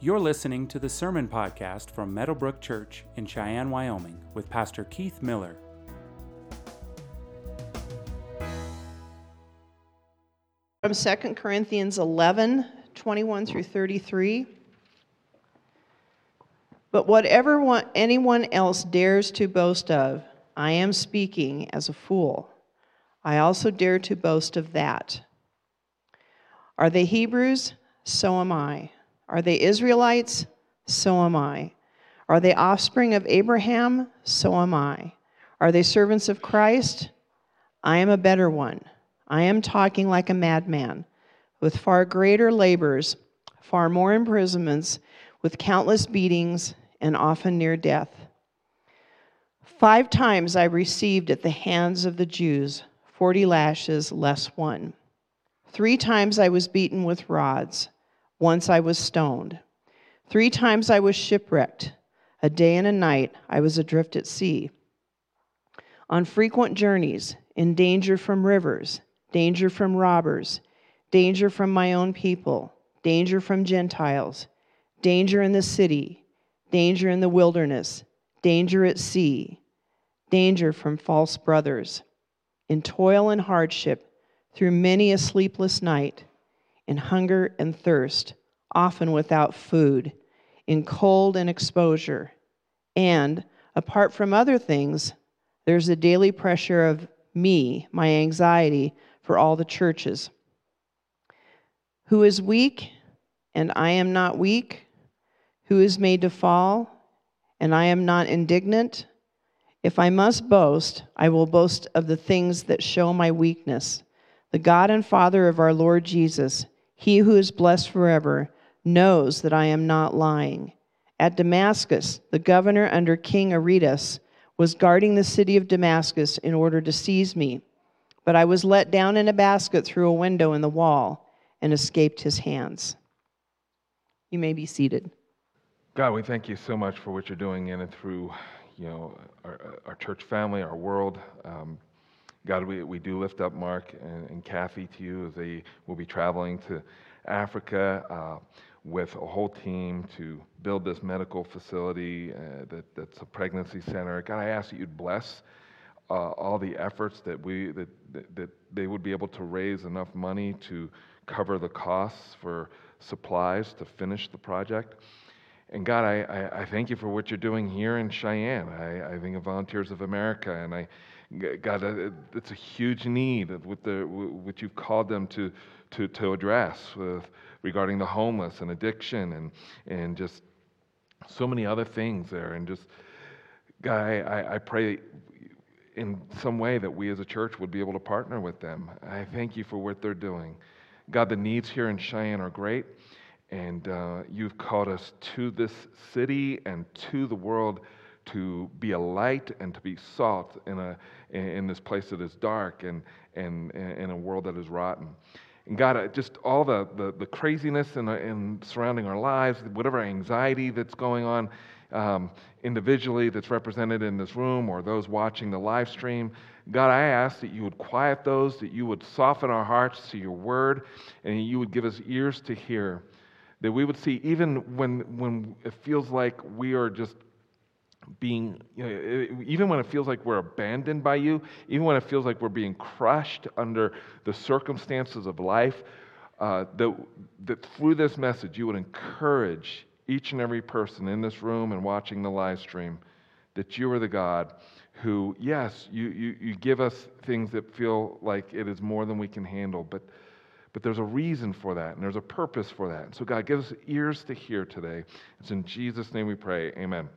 You're listening to the Sermon Podcast from Meadowbrook Church in Cheyenne, Wyoming, with Pastor Keith Miller. From 2 Corinthians 11 21 through 33. But whatever one, anyone else dares to boast of, I am speaking as a fool. I also dare to boast of that. Are they Hebrews? So am I. Are they Israelites? So am I. Are they offspring of Abraham? So am I. Are they servants of Christ? I am a better one. I am talking like a madman, with far greater labors, far more imprisonments, with countless beatings, and often near death. Five times I received at the hands of the Jews forty lashes less one. Three times I was beaten with rods. Once I was stoned. Three times I was shipwrecked. A day and a night I was adrift at sea. On frequent journeys, in danger from rivers, danger from robbers, danger from my own people, danger from Gentiles, danger in the city, danger in the wilderness, danger at sea, danger from false brothers, in toil and hardship, through many a sleepless night, in hunger and thirst, often without food, in cold and exposure. And, apart from other things, there's the daily pressure of me, my anxiety for all the churches. Who is weak, and I am not weak? Who is made to fall, and I am not indignant? If I must boast, I will boast of the things that show my weakness. The God and Father of our Lord Jesus, he who is blessed forever, knows that I am not lying. At Damascus, the governor under King Aretas was guarding the city of Damascus in order to seize me. But I was let down in a basket through a window in the wall and escaped his hands. You may be seated. God, we thank you so much for what you're doing in and through, you know, our, our church family, our world. Um, God, we, we do lift up Mark and, and Kathy to you as they will be traveling to Africa uh, with a whole team to build this medical facility uh, that, that's a pregnancy center. God, I ask that you'd bless uh, all the efforts that we that, that, that they would be able to raise enough money to cover the costs for supplies to finish the project. And God, I, I, I, thank you for what you're doing here in Cheyenne. I, I think of Volunteers of America, and I, God, uh, it's a huge need with the what you've called them to to, to address with regarding the homeless and addiction and and just so many other things there. And just God, I, I pray in some way that we as a church would be able to partner with them. I thank you for what they're doing. God, the needs here in Cheyenne are great. And uh, you've called us to this city and to the world to be a light and to be salt in, a, in this place that is dark and, and in a world that is rotten. And God, uh, just all the, the, the craziness in, in surrounding our lives, whatever anxiety that's going on um, individually that's represented in this room or those watching the live stream, God, I ask that you would quiet those, that you would soften our hearts to your word, and you would give us ears to hear that we would see, even when, when it feels like we are just being, you know, even when it feels like we're abandoned by you, even when it feels like we're being crushed under the circumstances of life, uh, that, that through this message you would encourage each and every person in this room and watching the live stream that you are the God who, yes, you, you, you give us things that feel like it is more than we can handle, but but there's a reason for that, and there's a purpose for that. And so, God, give us ears to hear today. It's in Jesus' name we pray. Amen.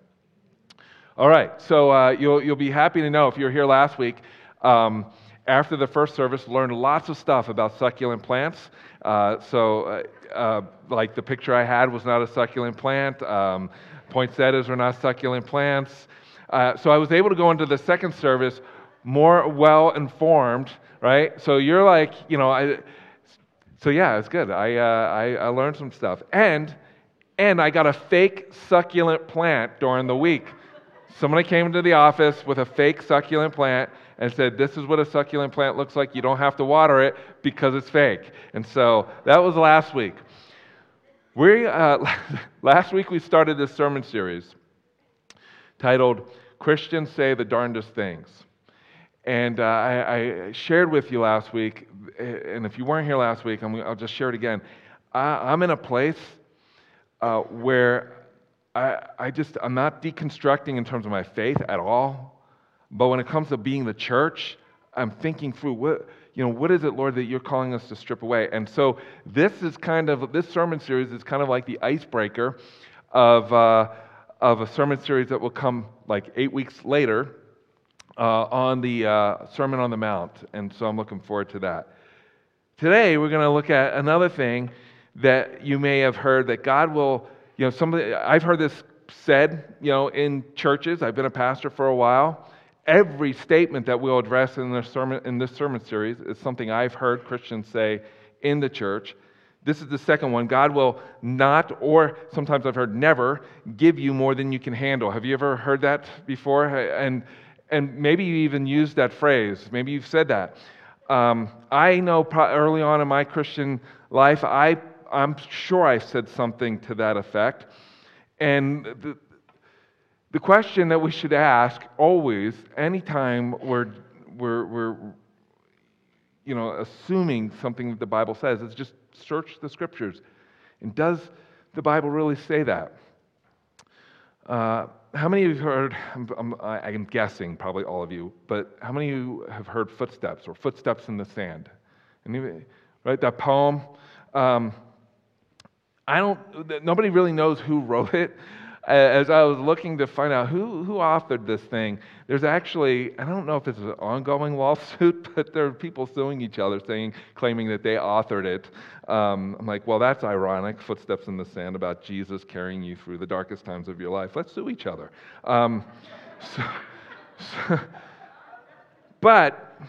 All right, so uh, you'll, you'll be happy to know if you were here last week. Um, after the first service, learned lots of stuff about succulent plants. Uh, so, uh, uh like the picture I had was not a succulent plant. Um, poinsettias are not succulent plants. Uh, so, I was able to go into the second service more well informed, right? So, you're like, you know, I so yeah, it's good. I, uh, I, I learned some stuff. And, and I got a fake succulent plant during the week. Somebody came into the office with a fake succulent plant and said, This is what a succulent plant looks like. You don't have to water it because it's fake. And so that was last week. We, uh, last week we started this sermon series titled Christians Say the Darndest Things. And uh, I, I, shared with you last week, and if you weren't here last week, i will just share it again. I, am in a place uh, where I, I just, I'm not deconstructing in terms of my faith at all. But when it comes to being the church, I'm thinking through what, you know, what is it, Lord, that you're calling us to strip away? And so this is kind of, this sermon series is kind of like the icebreaker of, uh, of a sermon series that will come like eight weeks later uh, on the uh, Sermon on the Mount. And so I'm looking forward to that. Today, we're going to look at another thing that you may have heard that God will, you know, some I've heard this said, you know, in churches. I've been a pastor for a while. Every statement that we'll address in this sermon, in this sermon series is something I've heard Christians say in the church. This is the second one. God will not, or sometimes I've heard never, give you more than you can handle. Have you ever heard that before? And, and maybe you even used that phrase. Maybe you've said that. Um, I know early on in my Christian life, I, I'm sure I said something to that effect. And the, the question that we should ask always, anytime we're, we're, we're you know, assuming something that the Bible says, is just search the scriptures. And does the Bible really say that? Uh, how many of you have heard, I'm, I'm, I'm, guessing probably all of you, but how many of you have heard footsteps or footsteps in the sand? Anybody, right, that poem? Um, I don't, nobody really knows who wrote it as I was looking to find out who, who authored this thing, there's actually, I don't know if it's an ongoing lawsuit, but there are people suing each other saying, claiming that they authored it. Um, I'm like, well, that's ironic. Footsteps in the sand about Jesus carrying you through the darkest times of your life. Let's sue each other. Um, so, so, but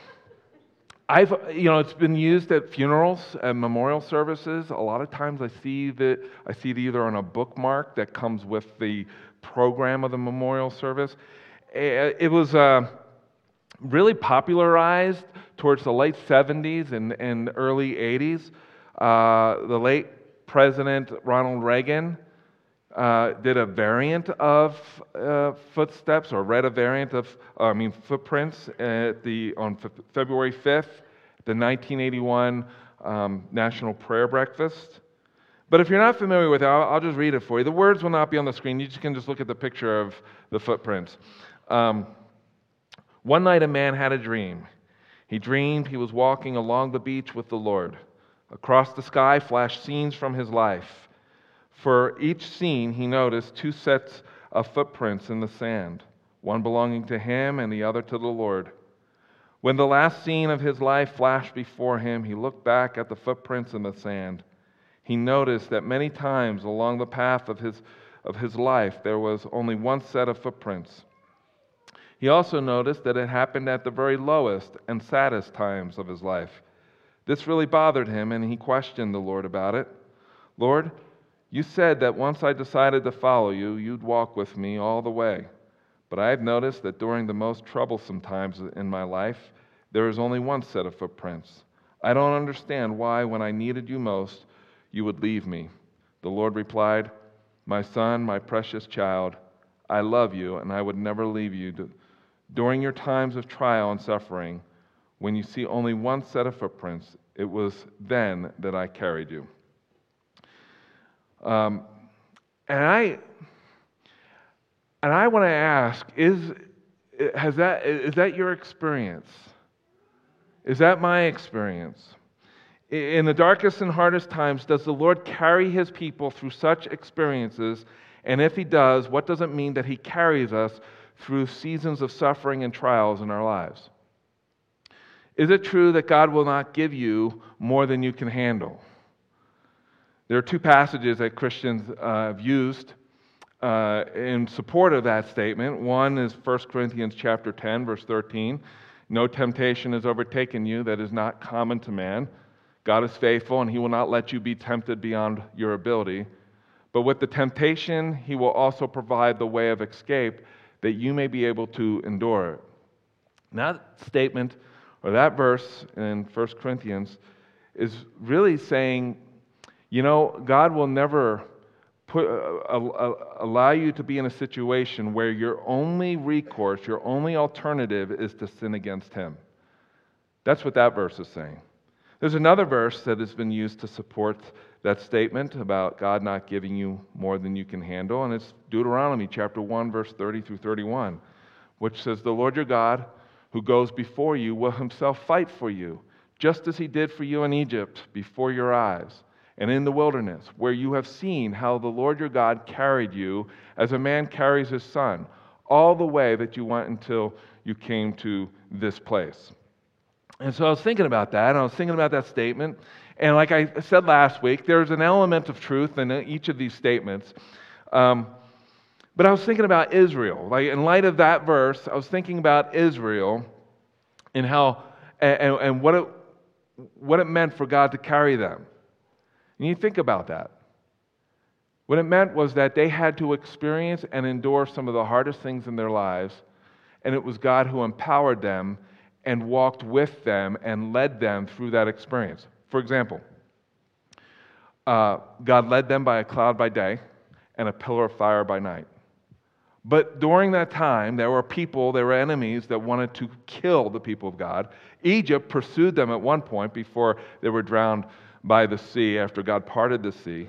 I've, you know, it's been used at funerals and memorial services. A lot of times I see that I see it either on a bookmark that comes with the program of the memorial service. It was uh, really popularized towards the late 70s and, and early 80s. Uh, the late President Ronald Reagan uh, did a variant of uh, footsteps or read a variant of, uh, I mean, footprints at the, on February 5th, the 1981 um, National Prayer Breakfast. But if you're not familiar with it, I'll, I'll, just read it for you. The words will not be on the screen. You just can just look at the picture of the footprints. Um, One night a man had a dream. He dreamed he was walking along the beach with the Lord. Across the sky flashed scenes from his life. For each scene, he noticed two sets of footprints in the sand, one belonging to him and the other to the Lord. When the last scene of his life flashed before him, he looked back at the footprints in the sand. He noticed that many times along the path of his, of his life, there was only one set of footprints. He also noticed that it happened at the very lowest and saddest times of his life. This really bothered him, and he questioned the Lord about it. Lord, you said that once I decided to follow you, you'd walk with me all the way. But I have noticed that during the most troublesome times in my life, there is only one set of footprints. I don't understand why, when I needed you most, you would leave me. The Lord replied, My son, my precious child, I love you, and I would never leave you. During your times of trial and suffering, when you see only one set of footprints, it was then that I carried you. Um, and I and I want to ask: Is has that is that your experience? Is that my experience? In the darkest and hardest times, does the Lord carry His people through such experiences? And if He does, what does it mean that He carries us through seasons of suffering and trials in our lives? Is it true that God will not give you more than you can handle? There are two passages that Christians uh, have used uh, in support of that statement. One is 1 Corinthians chapter 10, verse 13. No temptation has overtaken you that is not common to man. God is faithful, and he will not let you be tempted beyond your ability. But with the temptation, he will also provide the way of escape that you may be able to endure it. that statement, or that verse in 1 Corinthians, is really saying You know, God will never put, uh, uh, allow you to be in a situation where your only recourse, your only alternative is to sin against Him. That's what that verse is saying. There's another verse that has been used to support that statement about God not giving you more than you can handle, and it's Deuteronomy chapter 1, verse 30 through 31, which says, The Lord your God, who goes before you, will himself fight for you, just as he did for you in Egypt before your eyes and in the wilderness, where you have seen how the Lord your God carried you as a man carries his son, all the way that you went until you came to this place. And so I was thinking about that, and I was thinking about that statement. And like I said last week, there's an element of truth in each of these statements. Um, but I was thinking about Israel. Like in light of that verse, I was thinking about Israel and how and, and what it what it meant for God to carry them. And you think about that. What it meant was that they had to experience and endure some of the hardest things in their lives, and it was God who empowered them and walked with them and led them through that experience. For example, uh, God led them by a cloud by day and a pillar of fire by night. But during that time, there were people, there were enemies that wanted to kill the people of God. Egypt pursued them at one point before they were drowned by the sea after God parted the sea.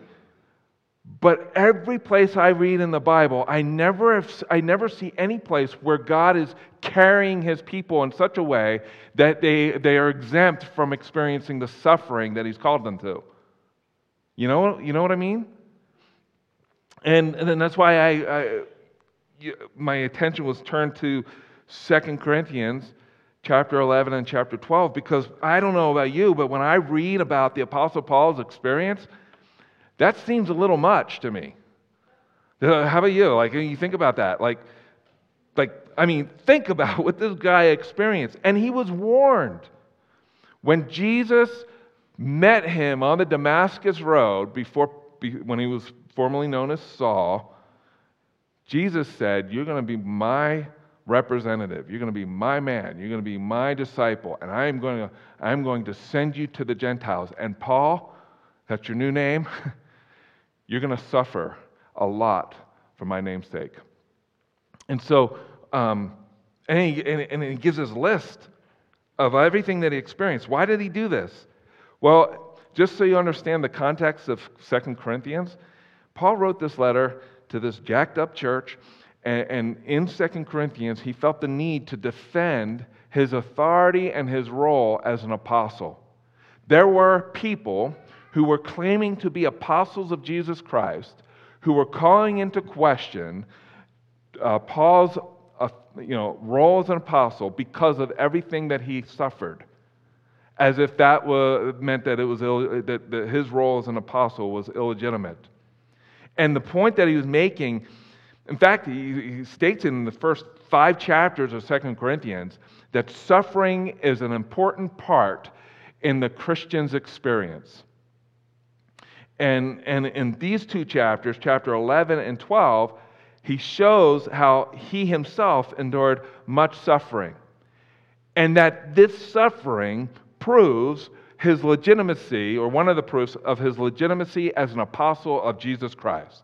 But every place I read in the Bible, I never, have, I never see any place where God is carrying his people in such a way that they, they are exempt from experiencing the suffering that he's called them to. You know, you know what I mean? And, and then that's why I, I my attention was turned to Second Corinthians chapter 11 and chapter 12 because I don't know about you, but when I read about the Apostle Paul's experience, that seems a little much to me. Uh, how about you? Like, you think about that. Like, like, I mean, think about what this guy experienced. And he was warned. When Jesus met him on the Damascus Road before, when he was formerly known as Saul, Jesus said, You're going to be my representative. You're going to be my man. You're going to be my disciple. And I'm going to, I'm going to send you to the Gentiles. And Paul, that's your new name, you're going to suffer a lot for my name's sake. And so, um, and, he, and, and he gives his list of everything that he experienced. Why did he do this? Well, just so you understand the context of Second Corinthians, Paul wrote this letter to this jacked up church, and, in Second Corinthians, he felt the need to defend his authority and his role as an apostle. There were people who were claiming to be apostles of Jesus Christ who were calling into question uh, Paul's uh, you know, role as an apostle because of everything that he suffered, as if that was, meant that, it was Ill, that, that his role as an apostle was illegitimate. And the point that he was making, in fact, he, he states in the first five chapters of Second Corinthians that suffering is an important part in the Christian's experience. And, and in these two chapters, chapter 11 and 12, he shows how he himself endured much suffering. And that this suffering proves his legitimacy, or one of the proofs of his legitimacy as an apostle of Jesus Christ.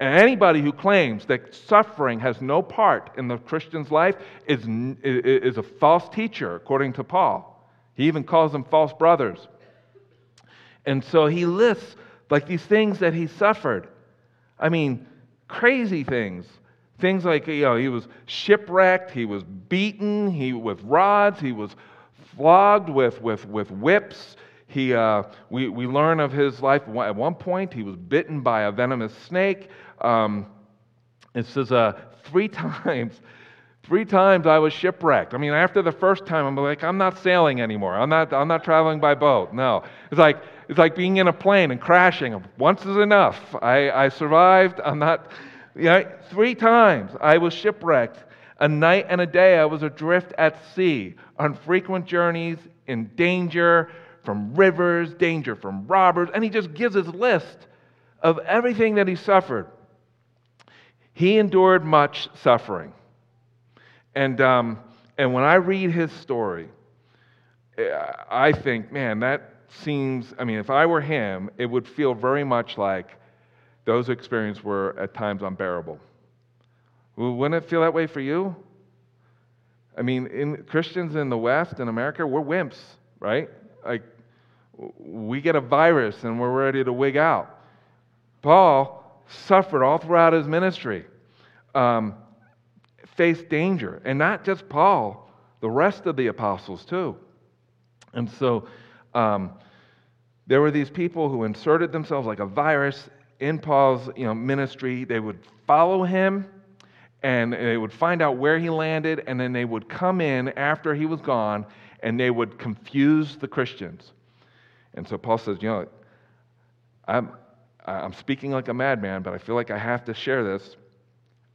And anybody who claims that suffering has no part in the Christian's life is, is a false teacher, according to Paul. He even calls them false brothers. And so he lists like these things that he suffered. I mean, crazy things. Things like, you know, he was shipwrecked, he was beaten, he with rods, he was flogged with, with, with whips. He, uh, we, we learn of his life. At one point, he was bitten by a venomous snake. Um, it says uh, three times Three times I was shipwrecked. I mean, after the first time, I'm like, I'm not sailing anymore. I'm not, I'm not traveling by boat. No. It's like, it's like being in a plane and crashing. Once is enough. I, I survived. I'm not, you know, three times I was shipwrecked. A night and a day I was adrift at sea on frequent journeys, in danger from rivers, danger from robbers. And he just gives his list of everything that he suffered. He endured much suffering. And, um, and when I read his story, I think, man, that, seems, I mean, if I were him, it would feel very much like those experiences were at times unbearable. Wouldn't it feel that way for you? I mean, in Christians in the West, in America, we're wimps, right? Like, we get a virus and we're ready to wig out. Paul suffered all throughout his ministry, um, faced danger, and not just Paul, the rest of the apostles too. And so um, there were these people who inserted themselves like a virus in Paul's you know, ministry. They would follow him and they would find out where he landed, and then they would come in after he was gone and they would confuse the Christians. And so Paul says, You know, I'm, I'm speaking like a madman, but I feel like I have to share this.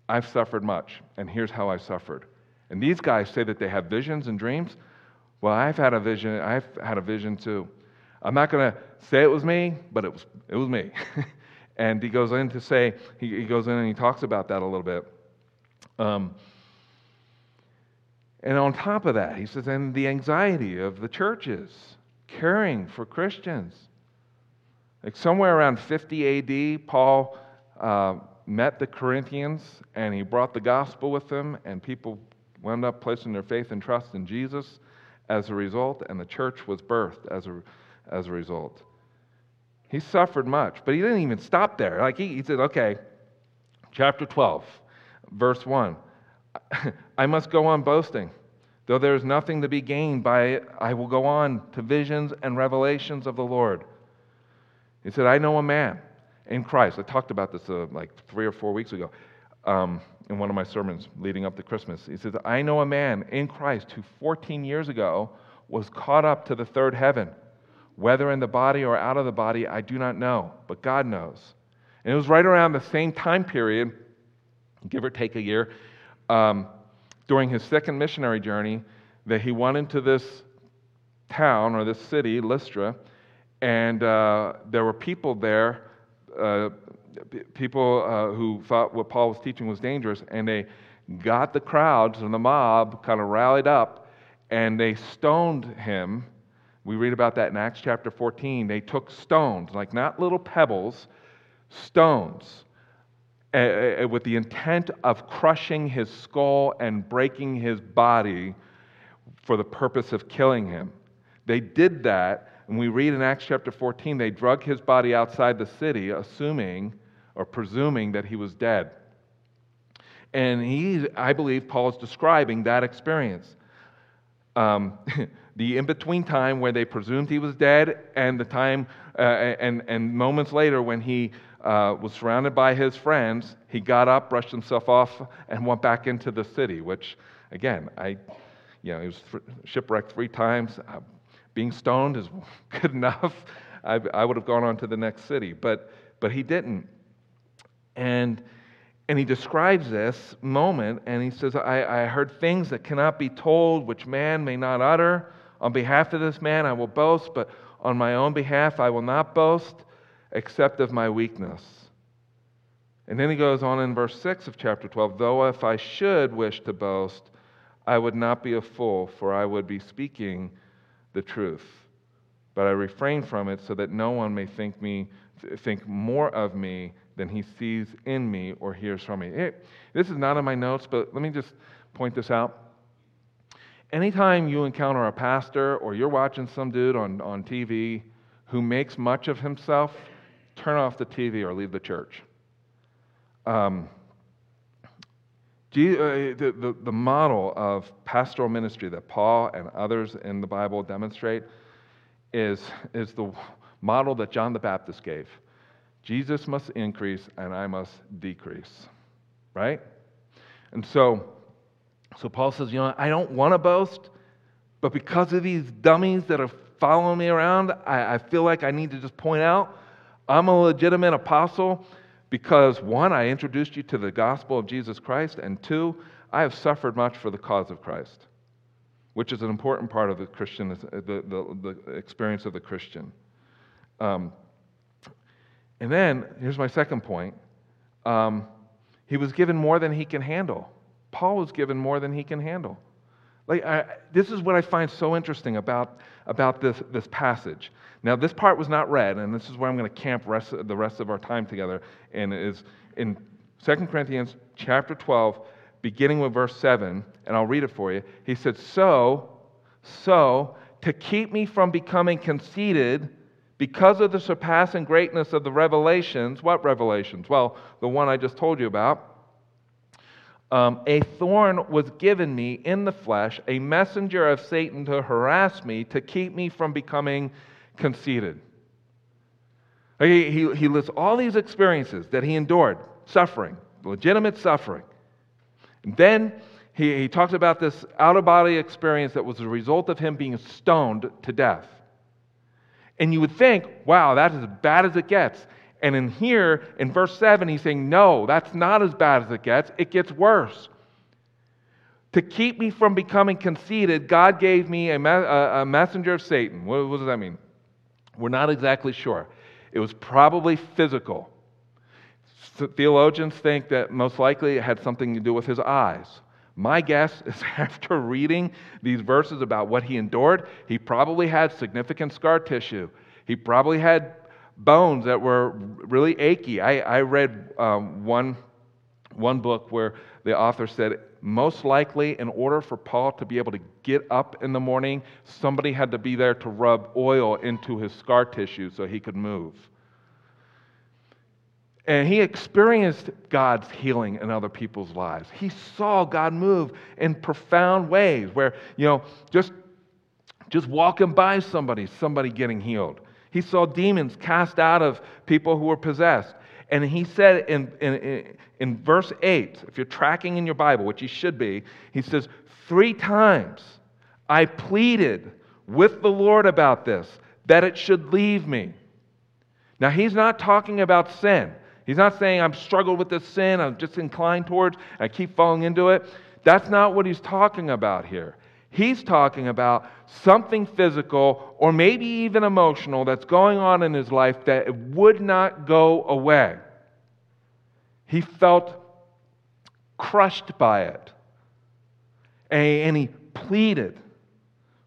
I've suffered much, and here's how I suffered. And these guys say that they have visions and dreams. Well, I've had a vision. I've had a vision too. I'm not going to say it was me, but it was, it was me. and he goes in to say, he, he, goes in and he talks about that a little bit. Um, and on top of that, he says, and the anxiety of the churches caring for Christians. Like somewhere around 50 AD, Paul uh, met the Corinthians and he brought the gospel with him, and people wound up placing their faith and trust in Jesus as a result, and the church was birthed as a, as a result. He suffered much, but he didn't even stop there. Like he, he said, okay, chapter 12, verse 1 I must go on boasting. Though there is nothing to be gained by it, I will go on to visions and revelations of the Lord. He said, I know a man in Christ. I talked about this uh, like three or four weeks ago. Um, in one of my sermons leading up to Christmas. He says, I know a man in Christ who 14 years ago was caught up to the third heaven. Whether in the body or out of the body, I do not know, but God knows. And it was right around the same time period, give or take a year, um, during his second missionary journey, that he went into this town or this city, Lystra, and uh, there were people there. Uh, people uh, who thought what Paul was teaching was dangerous, and they got the crowds and the mob kind of rallied up and they stoned him. We read about that in Acts chapter 14. They took stones, like not little pebbles, stones, uh, with the intent of crushing his skull and breaking his body for the purpose of killing him. They did that, and we read in Acts chapter 14, they drug his body outside the city, assuming or presuming that he was dead. And he, I believe, Paul is describing that experience. Um, the in between time where they presumed he was dead, and the time, uh, and, and moments later when he uh, was surrounded by his friends, he got up, brushed himself off, and went back into the city, which, again, I, you know, he was shipwrecked three times. Uh, being stoned is good enough. I, I would have gone on to the next city, but, but he didn't. And, and he describes this moment, and he says, I, I heard things that cannot be told, which man may not utter. On behalf of this man, I will boast, but on my own behalf, I will not boast, except of my weakness. And then he goes on in verse 6 of chapter 12 Though if I should wish to boast, I would not be a fool, for I would be speaking the truth. But I refrain from it so that no one may think, me, think more of me than he sees in me or hears from me. This is not in my notes, but let me just point this out. Anytime you encounter a pastor or you're watching some dude on, on TV who makes much of himself, turn off the TV or leave the church. Um, uh, the, the, the model of pastoral ministry that Paul and others in the Bible demonstrate is, is the model that John the Baptist gave. Jesus must increase and I must decrease. Right? And so, so Paul says, you know, I don't want to boast, but because of these dummies that are following me around, I, I feel like I need to just point out I'm a legitimate apostle because one, I introduced you to the gospel of Jesus Christ, and two, I have suffered much for the cause of Christ, which is an important part of the Christian, the, the, the experience of the Christian. Um, and then, here's my second point um, he was given more than he can handle. Paul was given more than he can handle. Like, I, this is what I find so interesting about, about this, this passage. Now, this part was not read, and this is where I'm going to camp rest, the rest of our time together, and is in 2 Corinthians chapter 12, beginning with verse 7, and I'll read it for you. He said, So, so, to keep me from becoming conceited, because of the surpassing greatness of the revelations, what revelations? Well, the one I just told you about. Um, a thorn was given me in the flesh, a messenger of Satan to harass me, to keep me from becoming conceited. He, he, he lists all these experiences that he endured suffering, legitimate suffering. And then he, he talks about this out of body experience that was a result of him being stoned to death. And you would think, wow, that's as bad as it gets. And in here, in verse 7, he's saying, no, that's not as bad as it gets. It gets worse. To keep me from becoming conceited, God gave me a, me- a messenger of Satan. What, what does that mean? We're not exactly sure. It was probably physical. Theologians think that most likely it had something to do with his eyes. My guess is after reading these verses about what he endured, he probably had significant scar tissue. He probably had bones that were really achy. I, I read um, one, one book where the author said, most likely, in order for Paul to be able to get up in the morning, somebody had to be there to rub oil into his scar tissue so he could move. And he experienced God's healing in other people's lives. He saw God move in profound ways where, you know, just, just walking by somebody, somebody getting healed. He saw demons cast out of people who were possessed. And he said in, in, in verse 8, if you're tracking in your Bible, which you should be, he says, Three times I pleaded with the Lord about this, that it should leave me. Now, he's not talking about sin. He's not saying I'm struggled with this sin, I'm just inclined towards, I keep falling into it. That's not what he's talking about here. He's talking about something physical or maybe even emotional that's going on in his life that would not go away. He felt crushed by it. And he pleaded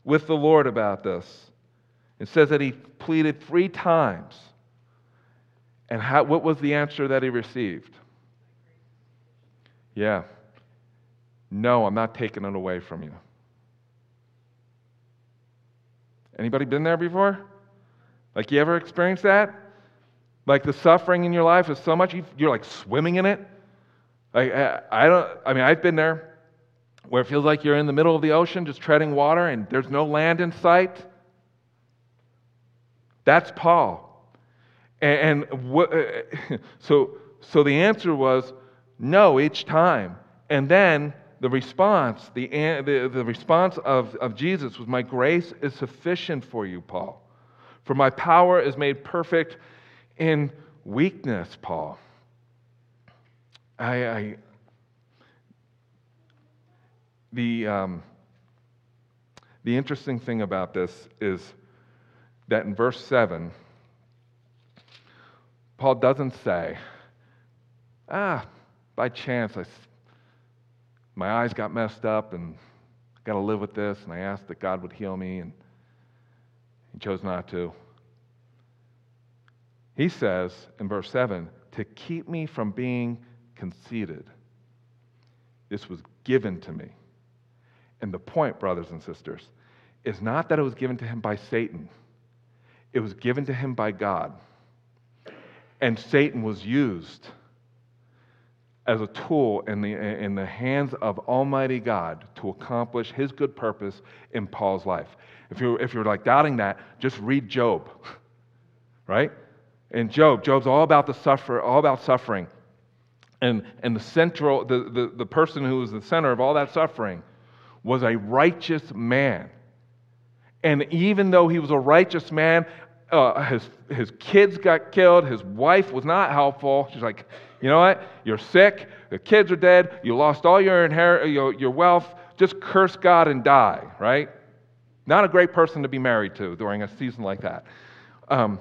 with the Lord about this. It says that he pleaded three times. And how, what was the answer that he received? Yeah. No, I'm not taking it away from you. Anybody been there before? Like you ever experienced that? Like the suffering in your life is so much you're like swimming in it. Like I don't. I mean, I've been there where it feels like you're in the middle of the ocean, just treading water, and there's no land in sight. That's Paul. And, and what, uh, so, so the answer was no each time. And then the response, the, the, the response of, of Jesus was, My grace is sufficient for you, Paul. For my power is made perfect in weakness, Paul. I, I the, um, the interesting thing about this is that in verse 7, Paul doesn't say, ah, by chance, I, my eyes got messed up and I got to live with this, and I asked that God would heal me, and he chose not to. He says in verse 7 to keep me from being conceited. This was given to me. And the point, brothers and sisters, is not that it was given to him by Satan, it was given to him by God. And Satan was used as a tool in the, in the hands of Almighty God to accomplish his good purpose in Paul's life. If you're, if you're like doubting that, just read Job, right? In Job, Job's all about the suffer, all about suffering. And, and the central, the, the, the person who was the center of all that suffering was a righteous man. And even though he was a righteous man, uh, his, his kids got killed. His wife was not helpful. She's like, you know what? You're sick. The kids are dead. You lost all your, inherit, your, your wealth. Just curse God and die, right? Not a great person to be married to during a season like that. Um,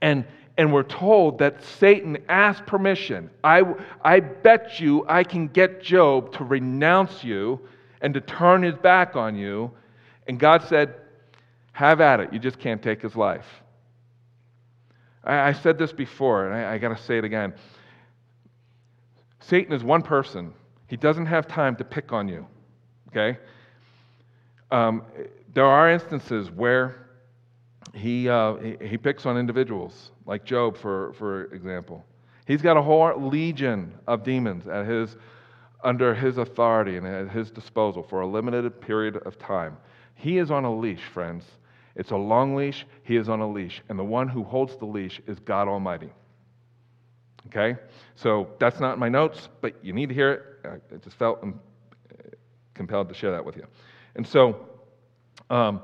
and, and we're told that Satan asked permission. I, I bet you I can get Job to renounce you and to turn his back on you. And God said, Have at it. You just can't take his life. I, I said this before, and I, I got to say it again. Satan is one person, he doesn't have time to pick on you. Okay? Um, there are instances where he, uh, he, he picks on individuals, like Job, for, for example. He's got a whole legion of demons at his, under his authority and at his disposal for a limited period of time. He is on a leash, friends. It's a long leash. He is on a leash. And the one who holds the leash is God Almighty. Okay? So that's not in my notes, but you need to hear it. I just felt compelled to share that with you. And so, um,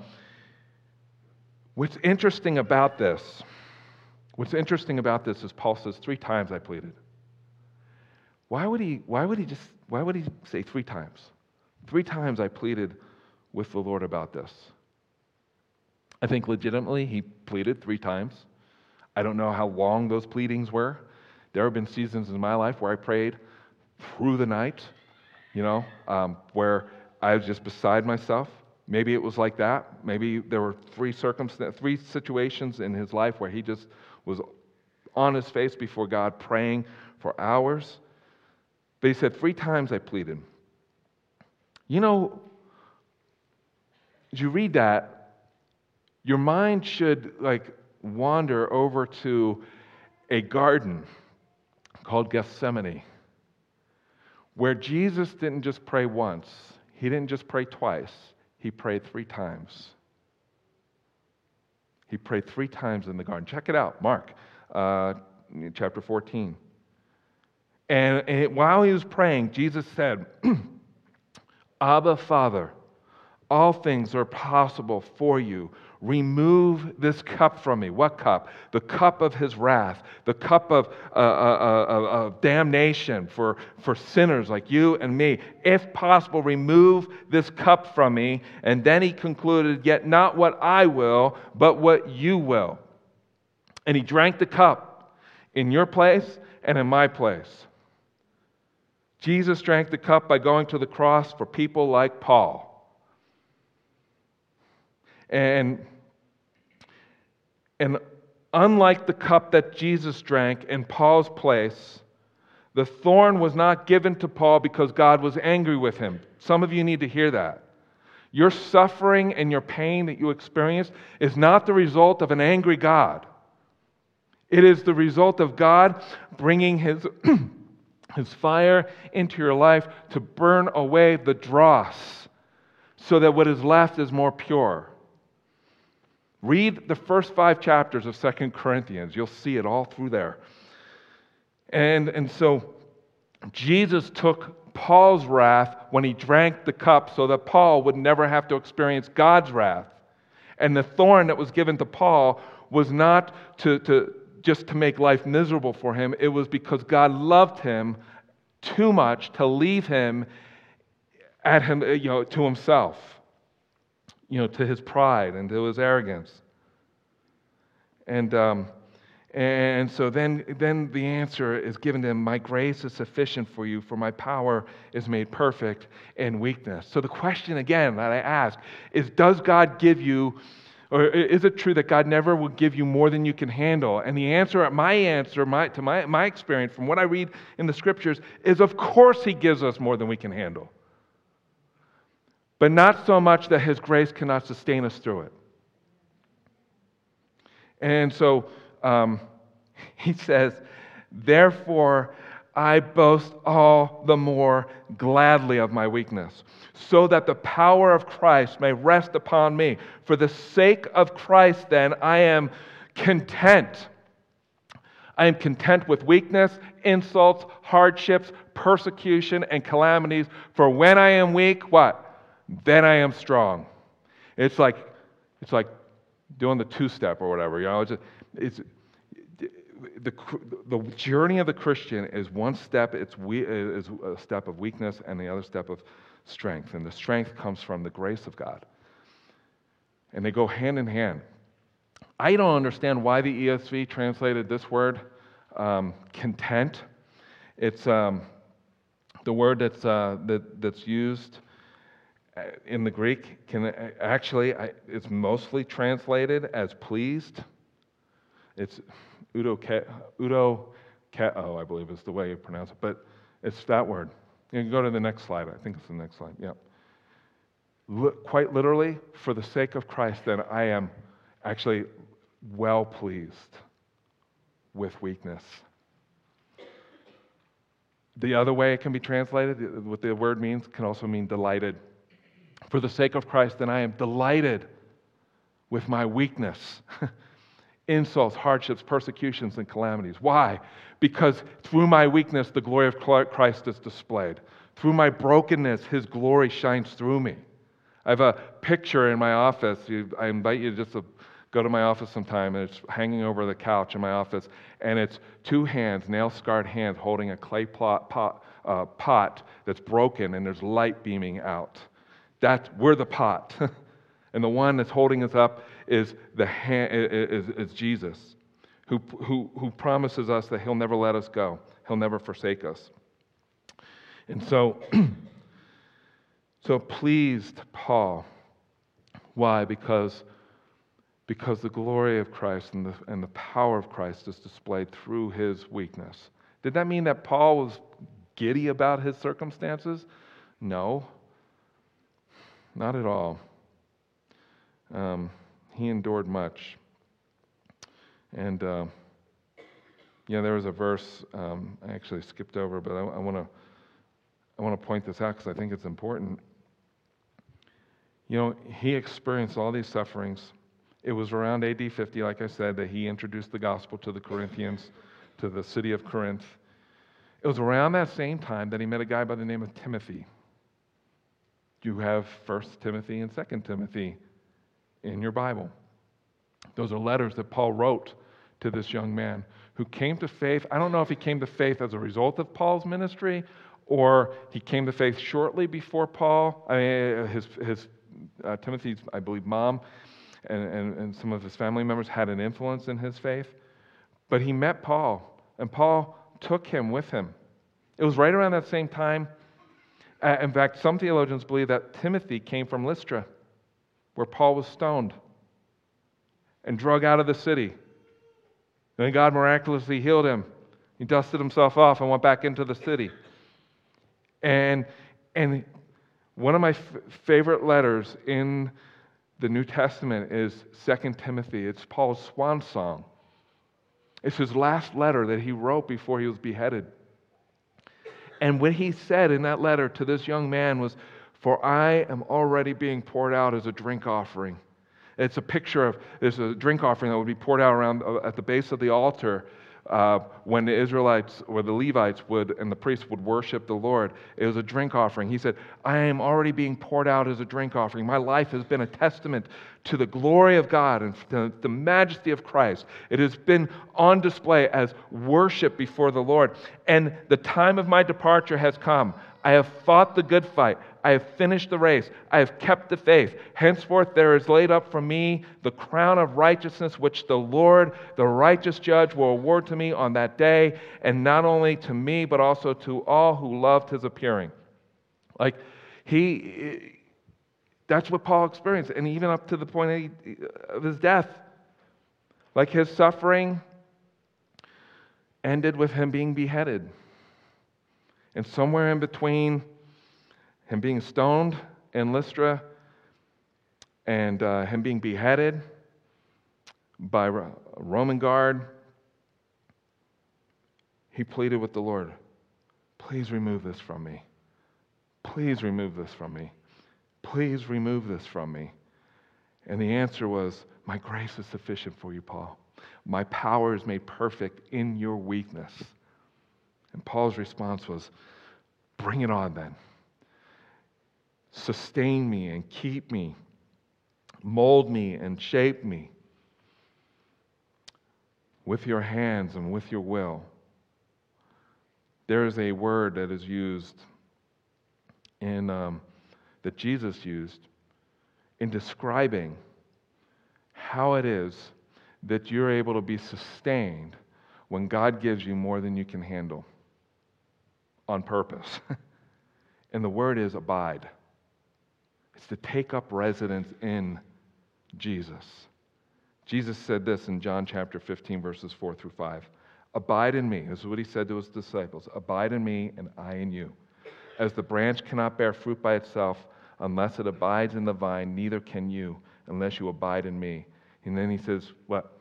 what's interesting about this, what's interesting about this is Paul says, three times I pleaded. Why would he, why would he just, why would he say three times? Three times I pleaded with the Lord about this. I think legitimately he pleaded three times. I don't know how long those pleadings were. There have been seasons in my life where I prayed through the night, you know, um, where I was just beside myself. Maybe it was like that. Maybe there were three circumstances, three situations in his life where he just was on his face before God praying for hours. But he said, Three times I pleaded. You know, as you read that, your mind should like wander over to a garden called Gethsemane, where Jesus didn't just pray once, he didn't just pray twice, he prayed three times. He prayed three times in the garden. Check it out, Mark uh, chapter 14. And, and while he was praying, Jesus said, Abba, Father, all things are possible for you. Remove this cup from me. What cup? The cup of his wrath, the cup of, uh, uh, uh, of damnation for, for sinners like you and me. If possible, remove this cup from me. And then he concluded, Yet not what I will, but what you will. And he drank the cup in your place and in my place. Jesus drank the cup by going to the cross for people like Paul. And, and unlike the cup that Jesus drank in Paul's place, the thorn was not given to Paul because God was angry with him. Some of you need to hear that. Your suffering and your pain that you experience is not the result of an angry God. It is the result of God bringing his, his fire into your life to burn away the dross so that what is left is more pure. Read the first five chapters of Second Corinthians. You'll see it all through there. And, and so Jesus took Paul's wrath when he drank the cup so that Paul would never have to experience God's wrath. And the thorn that was given to Paul was not to, to just to make life miserable for him, it was because God loved him too much to leave him at him, you know, to himself you know, to his pride and to his arrogance. And, um, and so then, then the answer is given to him My grace is sufficient for you, for my power is made perfect in weakness. So the question again that I ask is Does God give you, or is it true that God never will give you more than you can handle? And the answer, my answer my, to my, my experience from what I read in the scriptures, is of course He gives us more than we can handle but not so much that His grace cannot sustain us through it. And so um, he says, Therefore, I boast all the more gladly of my weakness, so that the power of Christ may rest upon me. For the sake of Christ, then, I am content. I am content with weakness, insults, hardships, persecution, and calamities. For when I am weak, what? Then I am strong. It's like, it's like doing the two step or whatever. You know, it's, it's the, the journey of the Christian is one step, it's we, is a step of weakness, and the other step of strength. And the strength comes from the grace of God. And they go hand in hand. I don't understand why the ESV translated this word um, content. It's um, the word that's, uh, that, that's used in the Greek, can uh, actually, I, it's mostly translated as pleased. It's udo, udo, oh, I believe is the way you pronounce it, but it's that word. You can go to the next slide. I think it's the next slide. Yeah. quite literally, for the sake of Christ, then I am actually well pleased with weakness. The other way it can be translated, what the word means, can also mean delighted. For the sake of Christ, then I am delighted with my weakness. Insults, hardships, persecutions, and calamities. Why? Because through my weakness, the glory of Christ is displayed. Through my brokenness, his glory shines through me. I have a picture in my office. I invite you just to go to my office sometime, and it's hanging over the couch in my office, and it's two hands, nail scarred hands, holding a clay pot, pot, uh, pot that's broken, and there's light beaming out. That's, we're the pot. and the one that's holding us up is, the hand, is, is Jesus, who, who, who promises us that he'll never let us go, he'll never forsake us. And so, so pleased Paul. Why? Because, because the glory of Christ and the, and the power of Christ is displayed through his weakness. Did that mean that Paul was giddy about his circumstances? No. Not at all. Um, he endured much. And, uh, know, there was a verse um, I actually skipped over, but I, I want to I want to point this out because I think it's important. You know, he experienced all these sufferings. It was around AD 50, like I said, that he introduced the gospel to the Corinthians, to the city of Corinth. It was around that same time that he met a guy by the name of Timothy. You have 1 Timothy and 2 Timothy in your Bible. Those are letters that Paul wrote to this young man who came to faith. I don't know if he came to faith as a result of Paul's ministry or he came to faith shortly before Paul. I mean, his, his uh, Timothy's, I believe, mom and, and, and some of his family members had an influence in his faith. But he met Paul, and Paul took him with him. It was right around that same time uh, in fact, some theologians believe that Timothy came from Lystra, where Paul was stoned and drug out of the city. Then God miraculously healed him. He dusted himself off and went back into the city. And, and one of my f- favorite letters in the New Testament is 2 Timothy. It's Paul's swan song. It's his last letter that he wrote before he was beheaded. And what he said in that letter to this young man was, For I am already being poured out as a drink offering. It's a picture of there's a drink offering that would be poured out around uh, at the base of the altar uh, when the Israelites or the Levites would and the priests would worship the Lord. It was a drink offering. He said, I am already being poured out as a drink offering. My life has been a testament to the glory of God and the, the majesty of Christ. It has been on display as worship before the Lord. And the time of my departure has come. I have fought the good fight. I have finished the race. I have kept the faith. Henceforth, there is laid up for me the crown of righteousness, which the Lord, the righteous judge, will award to me on that day, and not only to me, but also to all who loved his appearing. Like, he, that's what Paul experienced, and even up to the point of his death. Like, his suffering ended with him being beheaded. And somewhere in between him being stoned in Lystra and uh, him being beheaded by a Roman guard, he pleaded with the Lord, Please remove this from me. Please remove this from me. Please remove this from me. And the answer was, My grace is sufficient for you, Paul. My power is made perfect in your weakness. And Paul's response was, Bring it on then. Sustain me and keep me. Mold me and shape me with your hands and with your will. There is a word that is used in, um, that Jesus used in describing how it is that you're able to be sustained when God gives you more than you can handle on purpose. and the word is abide. It's to take up residence in Jesus. Jesus said this in John chapter 15, verses 4 through 5. Abide in me. This is what he said to his disciples Abide in me, and I in you. As the branch cannot bear fruit by itself unless it abides in the vine, neither can you unless you abide in me. And then he says, What?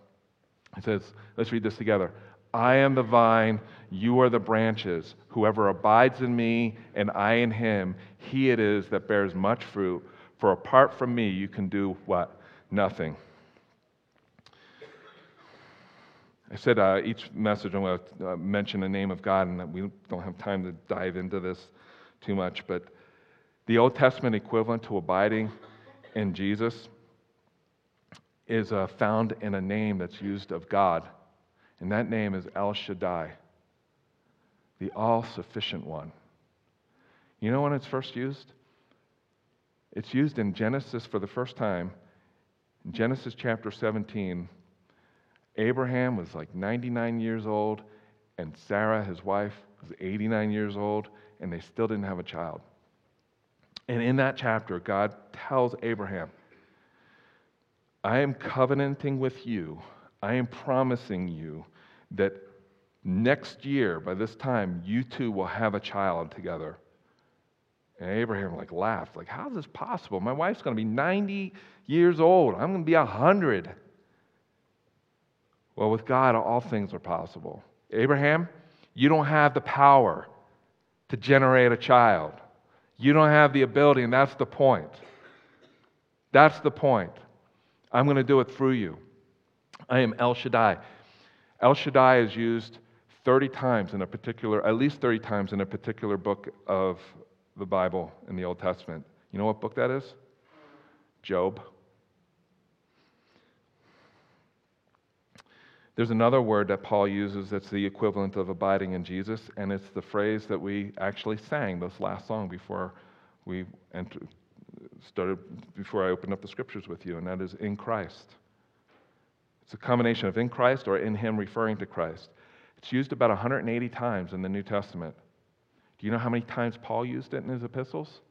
He says, Let's read this together. I am the vine, you are the branches. Whoever abides in me and I in him, he it is that bears much fruit. For apart from me, you can do what? Nothing. I said uh, each message I'm going to uh, mention the name of God, and we don't have time to dive into this too much, but the Old Testament equivalent to abiding in Jesus is uh, found in a name that's used of God, and that name is El Shaddai, the all sufficient one. You know when it's first used? It's used in Genesis for the first time. In Genesis chapter 17, Abraham was like 99 years old, and Sarah, his wife, was 89 years old, and they still didn't have a child. And in that chapter, God tells Abraham, I am covenanting with you, I am promising you that next year, by this time, you two will have a child together. And Abraham like laughed, like, how is this possible? My wife's going to be 90 years old. I'm going to be 100. Well, with God, all things are possible. Abraham, you don't have the power to generate a child. You don't have the ability, and that's the point. That's the point. I'm going to do it through you. I am El Shaddai. El Shaddai is used 30 times in a particular, at least 30 times in a particular book of the Bible in the Old Testament. You know what book that is? Job. There's another word that Paul uses that's the equivalent of abiding in Jesus, and it's the phrase that we actually sang this last song before we entered, started, before I opened up the scriptures with you, and that is in Christ. It's a combination of in Christ or in Him referring to Christ. It's used about 180 times in the New Testament. Do you know how many times Paul used it in his epistles?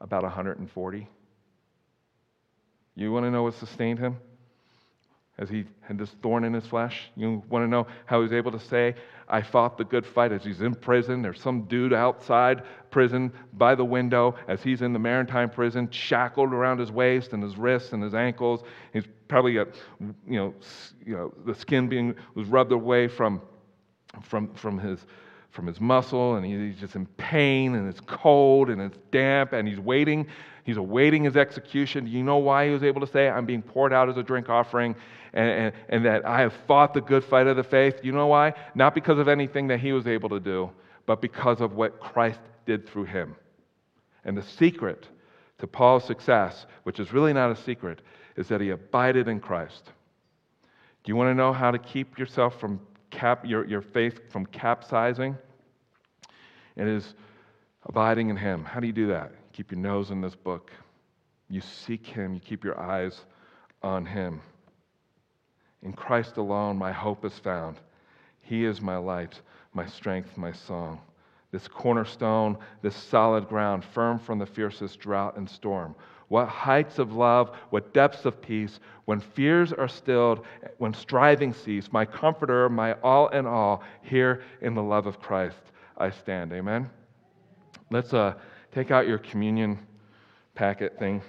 About 140. You want to know what sustained him? as he had this thorn in his flesh. You want to know how he's able to say, I fought the good fight as he's in prison. There's some dude outside prison by the window as he's in the Mamertine prison, shackled around his waist and his wrists and his ankles. He's probably got, you know, you know the skin being was rubbed away from, from, from his from his muscle, and he's just in pain, and it's cold, and it's damp, and he's waiting. He's awaiting his execution. Do you know why he was able to say, I'm being poured out as a drink offering? and, and, and that I have fought the good fight of the faith. You know why? Not because of anything that he was able to do, but because of what Christ did through him. And the secret to Paul's success, which is really not a secret, is that he abided in Christ. Do you want to know how to keep yourself from cap, your, your faith from capsizing? It is abiding in him. How do you do that? Keep your nose in this book. You seek him, you keep your eyes on him. In Christ alone, my hope is found. He is my light, my strength, my song. This cornerstone, this solid ground, firm from the fiercest drought and storm. What heights of love, what depths of peace, when fears are stilled, when striving cease, my comforter, my all in all, here in the love of Christ I stand. Amen? Let's uh, take out your communion packet thing.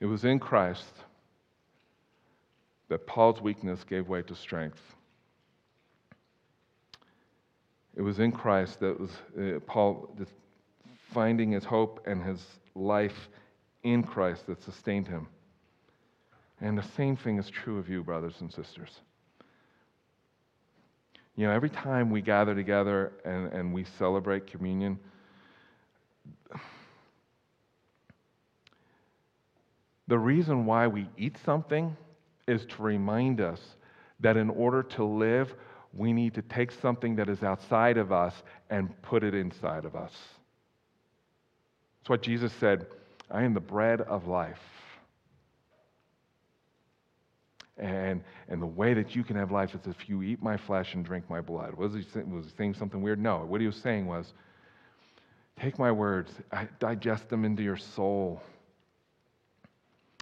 It was in Christ that Paul's weakness gave way to strength. It was in Christ that was uh, Paul finding his hope and his life in Christ that sustained him. And the same thing is true of you, brothers and sisters. You know, every time we gather together and, and we celebrate communion, The reason why we eat something is to remind us that in order to live, we need to take something that is outside of us and put it inside of us. That's what Jesus said I am the bread of life. And, and the way that you can have life is if you eat my flesh and drink my blood. Was he, saying, was he saying something weird? No. What he was saying was take my words, digest them into your soul.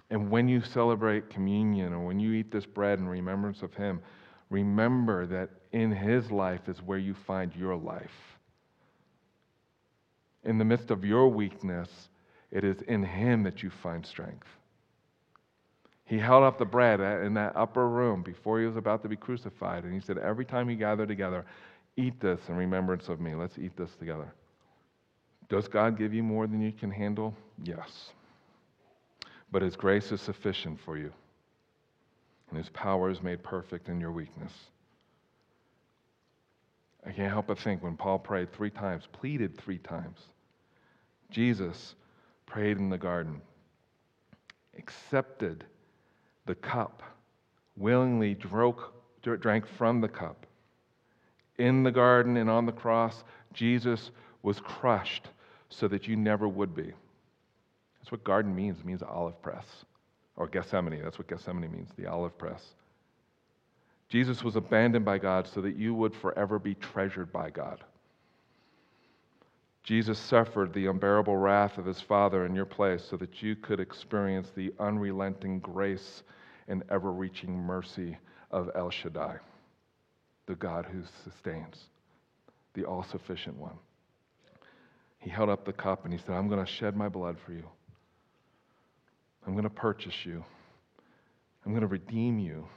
And when you celebrate communion or when you eat this bread in remembrance of him, remember that in his life is where you find your life. In the midst of your weakness, it is in him that you find strength. He held up the bread in that upper room before he was about to be crucified, and he said, Every time you gather together, eat this in remembrance of me. Let's eat this together. Does God give you more than you can handle? Yes. But his grace is sufficient for you, and his power is made perfect in your weakness. I can't help but think when Paul prayed three times, pleaded three times, Jesus prayed in the garden, accepted the cup, willingly drank from the cup. In the garden and on the cross, Jesus was crushed so that you never would be. That's what garden means. It means olive press. Or Gethsemane. That's what Gethsemane means, the olive press. Jesus was abandoned by God so that you would forever be treasured by God. Jesus suffered the unbearable wrath of his Father in your place so that you could experience the unrelenting grace and ever reaching mercy of El Shaddai, the God who sustains, the all sufficient one. He held up the cup and he said, I'm going to shed my blood for you. I'm going to purchase you. I'm going to redeem you.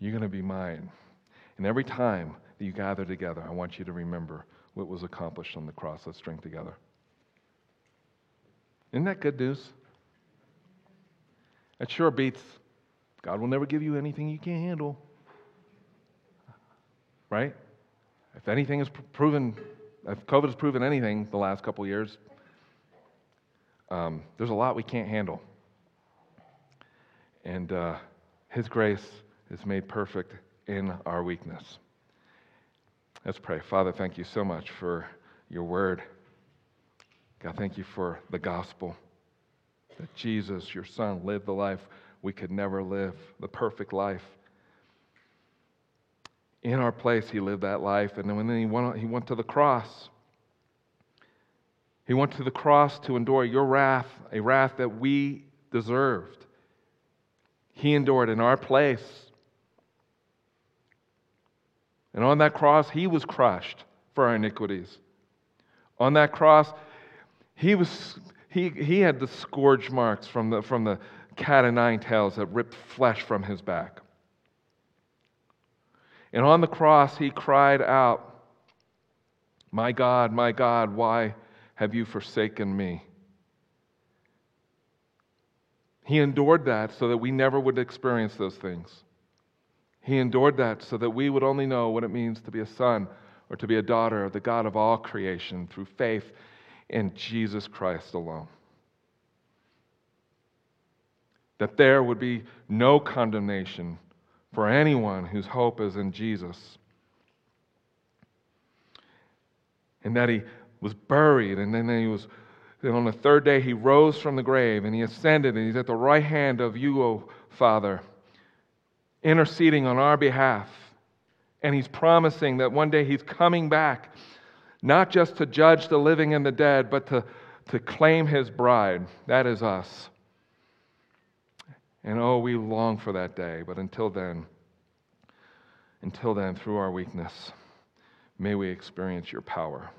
You're going to be mine. And every time that you gather together, I want you to remember what was accomplished on the cross. Let's drink together. Isn't that good news? It sure beats God will never give you anything you can't handle. Right? If anything is proven, if COVID has proven anything the last couple years, um, there's a lot we can't handle. And uh, His grace is made perfect in our weakness. Let's pray. Father, thank you so much for your word. God, thank you for the gospel that Jesus, your Son, lived the life we could never live the perfect life. In our place, he lived that life. And then he went, he went to the cross, he went to the cross to endure your wrath, a wrath that we deserved. He endured in our place. And on that cross, he was crushed for our iniquities. On that cross, he, was, he, he had the scourge marks from the, from the cat o' nine tails that ripped flesh from his back. And on the cross, he cried out, My God, my God, why have you forsaken me? He endured that so that we never would experience those things. He endured that so that we would only know what it means to be a son or to be a daughter of the God of all creation through faith in Jesus Christ alone that there would be no condemnation for anyone whose hope is in Jesus. And that he was buried, and then he was, and on the third day he rose from the grave, and he ascended, and he's at the right hand of you, O Father, interceding on our behalf. And he's promising that one day he's coming back, not just to judge the living and the dead, but to, to claim his bride. That is us. And oh, we long for that day. But until then, until then, through our weakness, may we experience your power.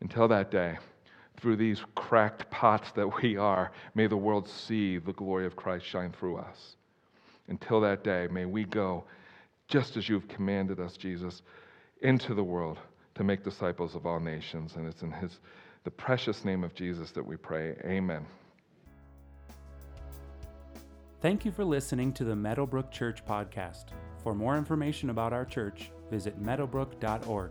Until that day, through these cracked pots that we are, may the world see the glory of Christ shine through us. Until that day, may we go, just as you've commanded us, Jesus, into the world to make disciples of all nations. And it's in his, the precious name of Jesus that we pray. Amen. Thank you for listening to the Meadowbrook Church podcast. For more information about our church, visit meadowbrook.org.